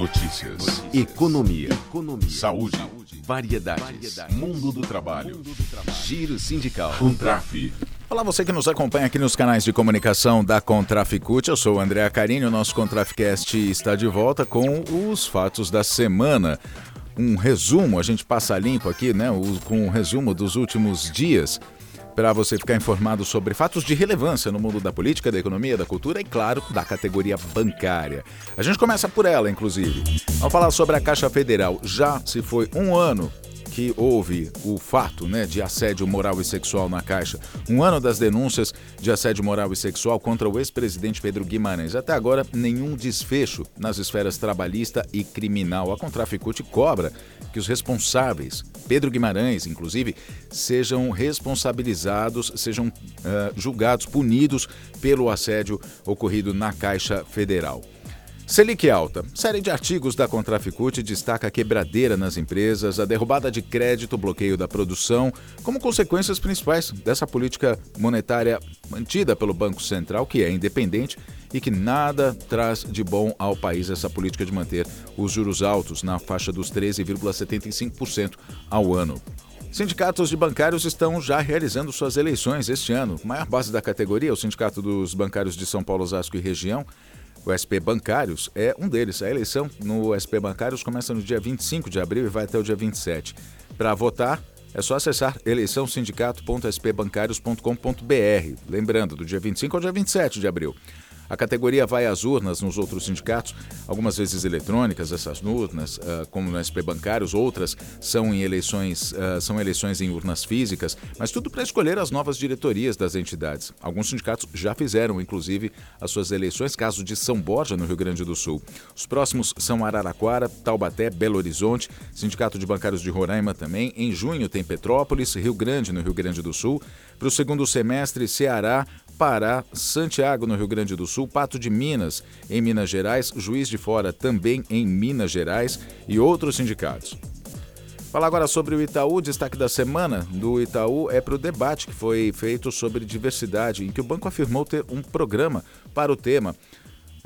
Notícias. Economia. Saúde. Variedades. Mundo do trabalho. Giro sindical. Contraf. Olá, você que nos acompanha aqui nos canais de comunicação da Contraficute. Eu sou o André Acarini. O nosso Contraficast está de volta com os fatos da semana. Um resumo, a gente passa limpo aqui, né? o- Com um resumo dos últimos dias para você ficar informado sobre fatos de relevância no mundo da política, da economia, da cultura e, claro, da categoria bancária. A gente começa por ela, inclusive. Vamos falar sobre a Caixa Federal. Já se foi um ano que houve o fato né, de assédio moral e sexual na Caixa. Um ano das denúncias de assédio moral e sexual contra o ex-presidente Pedro Guimarães. Até agora, nenhum desfecho nas esferas trabalhista e criminal. A Contraficute cobra que os responsáveis, Pedro Guimarães, inclusive, sejam responsabilizados, sejam ah, julgados, punidos pelo assédio ocorrido na Caixa Federal. Selic alta. Série de artigos da Contraficute destaca a quebradeira nas empresas, a derrubada de crédito, bloqueio da produção, como consequências principais dessa política monetária mantida pelo Banco Central, que é independente e que nada traz de bom ao país essa política de manter os juros altos na faixa dos 13,75% ao ano. Sindicatos de bancários estão já realizando suas eleições este ano. A maior base da categoria, o Sindicato dos Bancários de São Paulo, Osasco e região, o SP Bancários é um deles. A eleição no SP Bancários começa no dia 25 de abril e vai até o dia 27. Para votar, é só acessar eleiçãosindicato.spbancarios.com.br. Lembrando, do dia 25 ao dia 27 de abril. A categoria vai às urnas nos outros sindicatos, algumas vezes eletrônicas, essas urnas, ah, como no SP Bancários, outras são em eleições, ah, são eleições em urnas físicas, mas tudo para escolher as novas diretorias das entidades. Alguns sindicatos já fizeram, inclusive, as suas eleições, caso de São Borja, no Rio Grande do Sul. Os próximos são Araraquara, Taubaté, Belo Horizonte, Sindicato de Bancários de Roraima também. Em junho tem Petrópolis, Rio Grande, no Rio Grande do Sul. Para o segundo semestre, Ceará, Pará, Santiago, no Rio Grande do Sul, Pato de Minas, em Minas Gerais, Juiz de Fora, também em Minas Gerais e outros sindicatos. Falar agora sobre o Itaú, destaque da semana do Itaú é para o debate que foi feito sobre diversidade, em que o banco afirmou ter um programa para o tema.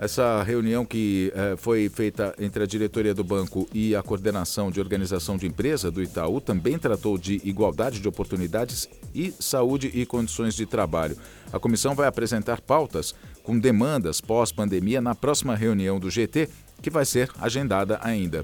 Essa reunião que eh, foi feita entre a diretoria do banco e a coordenação de organização de empresa do Itaú também tratou de igualdade de oportunidades e saúde e condições de trabalho. A comissão vai apresentar pautas com demandas pós-pandemia na próxima reunião do GT, que vai ser agendada ainda.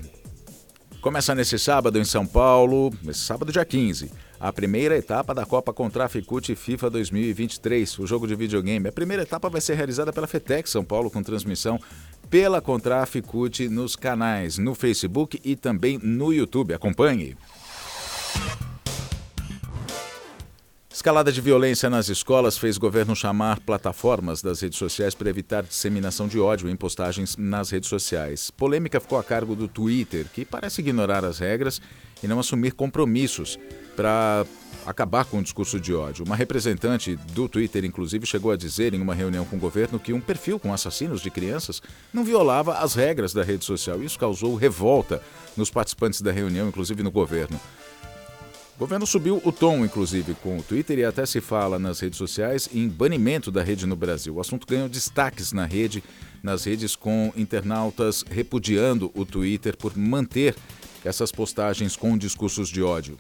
Começa nesse sábado em São Paulo, nesse sábado dia 15, a primeira etapa da Copa Contraficute FIFA 2023, o jogo de videogame. A primeira etapa vai ser realizada pela FETEC São Paulo com transmissão pela Contraficute nos canais no Facebook e também no YouTube. Acompanhe. Escalada de violência nas escolas fez governo chamar plataformas das redes sociais para evitar disseminação de ódio em postagens nas redes sociais. Polêmica ficou a cargo do Twitter, que parece ignorar as regras e não assumir compromissos para acabar com o discurso de ódio. Uma representante do Twitter, inclusive, chegou a dizer em uma reunião com o governo que um perfil com assassinos de crianças não violava as regras da rede social. Isso causou revolta nos participantes da reunião, inclusive no governo. O governo subiu o tom, inclusive, com o Twitter e até se fala nas redes sociais em banimento da rede no Brasil. O assunto ganhou destaques na rede, nas redes com internautas repudiando o Twitter por manter essas postagens com discursos de ódio.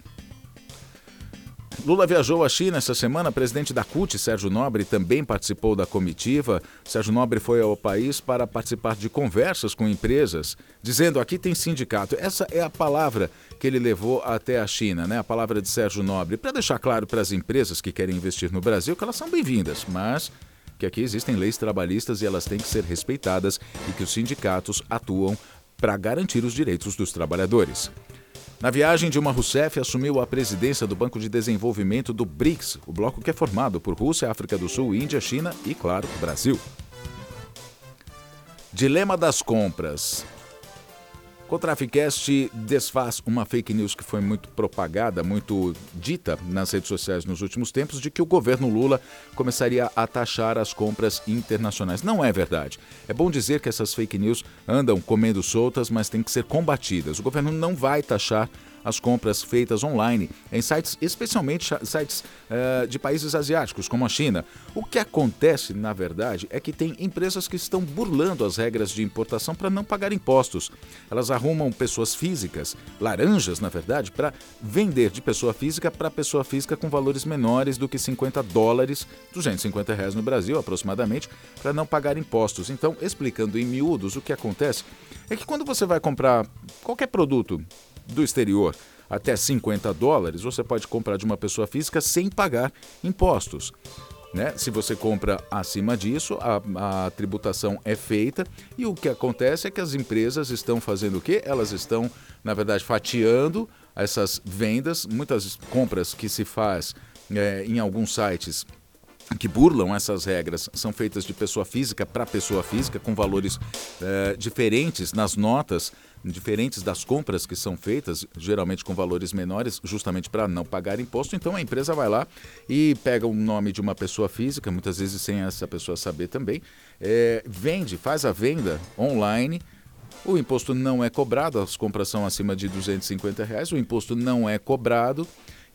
Lula viajou à China essa semana. O presidente da CUT, Sérgio Nobre, também participou da comitiva. Sérgio Nobre foi ao país para participar de conversas com empresas, dizendo aqui tem sindicato. Essa é a palavra que ele levou até a China, né? A palavra de Sérgio Nobre, para deixar claro para as empresas que querem investir no Brasil que elas são bem-vindas, mas que aqui existem leis trabalhistas e elas têm que ser respeitadas e que os sindicatos atuam para garantir os direitos dos trabalhadores. Na viagem, Dilma Rousseff assumiu a presidência do Banco de Desenvolvimento do BRICS, o bloco que é formado por Rússia, África do Sul, Índia, China e, claro, Brasil. Dilema das compras. O Traficast desfaz uma fake news que foi muito propagada, muito dita nas redes sociais nos últimos tempos, de que o governo Lula começaria a taxar as compras internacionais. Não é verdade. É bom dizer que essas fake news andam comendo soltas, mas têm que ser combatidas. O governo não vai taxar as compras feitas online em sites, especialmente sites uh, de países asiáticos, como a China. O que acontece, na verdade, é que tem empresas que estão burlando as regras de importação para não pagar impostos. Elas arrumam pessoas físicas, laranjas, na verdade, para vender de pessoa física para pessoa física com valores menores do que 50 dólares, 250 reais no Brasil aproximadamente, para não pagar impostos. Então, explicando em miúdos, o que acontece é que quando você vai comprar qualquer produto do exterior até 50 dólares, você pode comprar de uma pessoa física sem pagar impostos. Né? Se você compra acima disso, a, a, tributação é feita e o que acontece é que as empresas estão fazendo o quê? Elas estão, na verdade, fatiando essas vendas, muitas compras que se faz é, em alguns sites que burlam essas regras são feitas de pessoa física para pessoa física, com valores é, diferentes nas notas, diferentes das compras que são feitas, geralmente com valores menores, justamente para não pagar imposto. Então a empresa vai lá e pega o nome de uma pessoa física, muitas vezes sem essa pessoa saber também, é, vende, faz a venda online o imposto não é cobrado, as compras são acima de 250 reais, o imposto não é cobrado.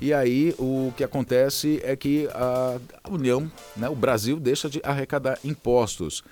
E aí o que acontece é que a União, né, o Brasil, deixa de arrecadar impostos.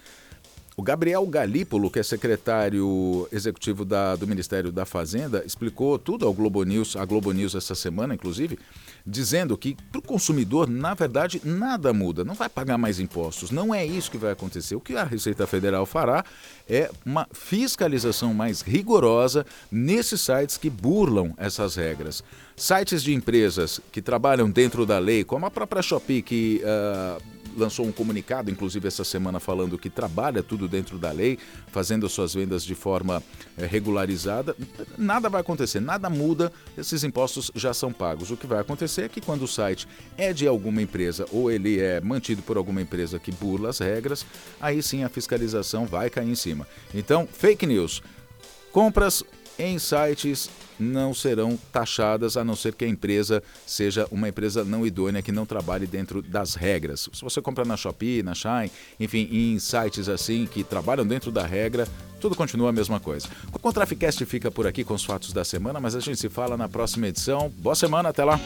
O Gabriel Galípolo, que é secretário executivo da, do Ministério da Fazenda, explicou tudo ao Globo News, a Globo News essa semana, inclusive, dizendo que para o consumidor, na verdade, nada muda, não vai pagar mais impostos. Não é isso que vai acontecer. O que a Receita Federal fará é uma fiscalização mais rigorosa nesses sites que burlam essas regras. Sites de empresas que trabalham dentro da lei, como a própria Shopee, que. Uh, lançou um comunicado, inclusive essa semana, falando que trabalha tudo dentro da lei, fazendo suas vendas de forma é, regularizada. Nada vai acontecer, nada muda, esses impostos já são pagos. O que vai acontecer é que quando o site é de alguma empresa ou ele é mantido por alguma empresa que burla as regras, aí sim a fiscalização vai cair em cima. Então, fake news. Compras em sites não serão taxadas, a não ser que a empresa seja uma empresa não idônea, que não trabalhe dentro das regras. Se você comprar na Shopee, na Shine, enfim, em sites assim que trabalham dentro da regra, tudo continua a mesma coisa. O Contraficast fica por aqui com os fatos da semana, mas a gente se fala na próxima edição. Boa semana, até lá!